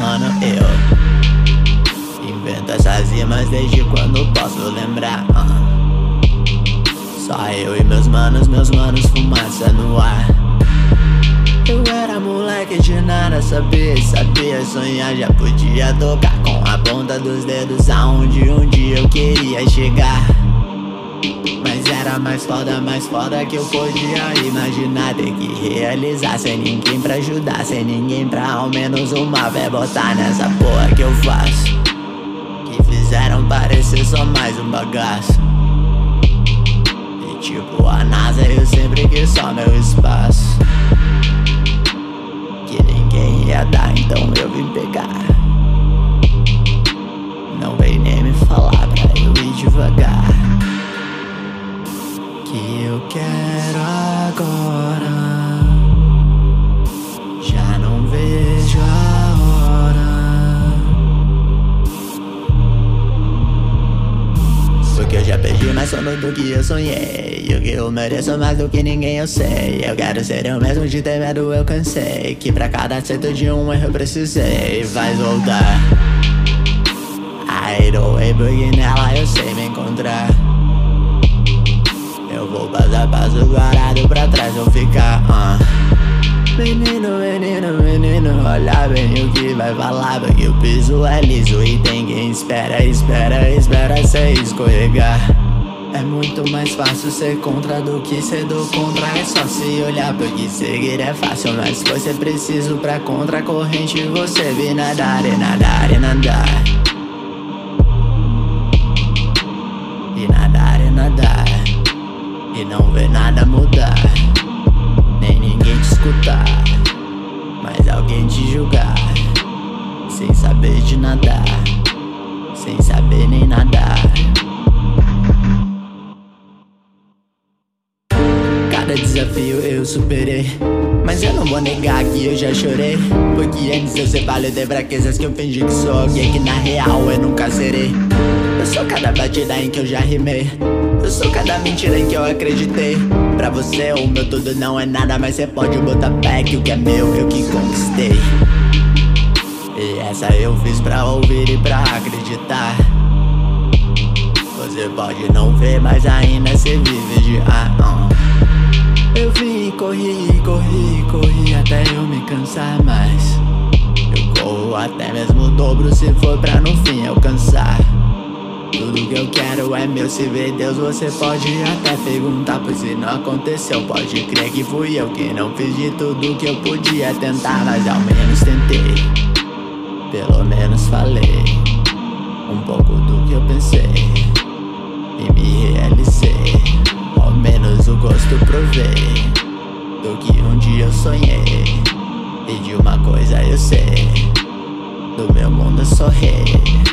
mano, eu Invento essas rimas desde quando posso lembrar. Ah. Só eu e meus manos, meus manos, fumaça no ar Eu era moleque de nada, saber, sabia sonhar Já podia tocar com a ponta dos dedos Aonde um dia eu queria chegar era mais foda, mais foda que eu podia imaginar. Ter que realizar sem ninguém pra ajudar Sem ninguém pra ao menos uma vez botar nessa porra que eu faço. Que fizeram parecer só mais um bagaço. E tipo a NASA eu sempre quis só meu espaço. Que ninguém ia dar, então eu vim pegar. Não vem nem me falar pra eu ir devagar eu quero agora. Já não vejo a hora. Porque eu já perdi mais sono do que eu sonhei. O que eu mereço mais do que ninguém eu sei. Eu quero ser eu mesmo de ter medo, eu cansei. Que pra cada acerto de um erro eu precisei. Vai voltar. I don't porque nela eu sei me vou passo parado pra trás eu ficar uh. Menino, menino, menino, olha bem o que vai falar Porque o piso é liso e tem quem espera, espera, espera sem escorregar. É muito mais fácil ser contra do que ser do contra. É só se olhar porque seguir é fácil Mas foi ser preciso pra contra a corrente Você vir nadar e nadar e nadar e não ver nada mudar, nem ninguém te escutar, mas alguém te julgar, sem saber de nadar, sem saber nem nadar. Cada desafio eu superei. Mas eu não vou negar que eu já chorei. Porque antes eu ser válido de fraquezas que eu fingi que sou alguém que na real eu nunca serei. Eu sou cada batida em que eu já rimei. Sou cada mentira em que eu acreditei. Pra você, o meu tudo não é nada, mas você pode botar pé que o que é meu eu que conquistei. E essa eu fiz pra ouvir e pra acreditar. Você pode não ver, mas ainda cê vive de ah, uh. Eu vim corri, corri, corri até eu me cansar mais. Eu corro até mesmo o dobro se for pra no fim alcançar. Tudo que eu quero é meu, se vê Deus você pode até perguntar Pois se não aconteceu, pode crer que fui eu Que não fiz de tudo que eu podia tentar Mas ao menos tentei, pelo menos falei Um pouco do que eu pensei E me realizei. Ao menos o gosto provei Do que um dia eu sonhei E de uma coisa eu sei. Do meu mundo eu sou rei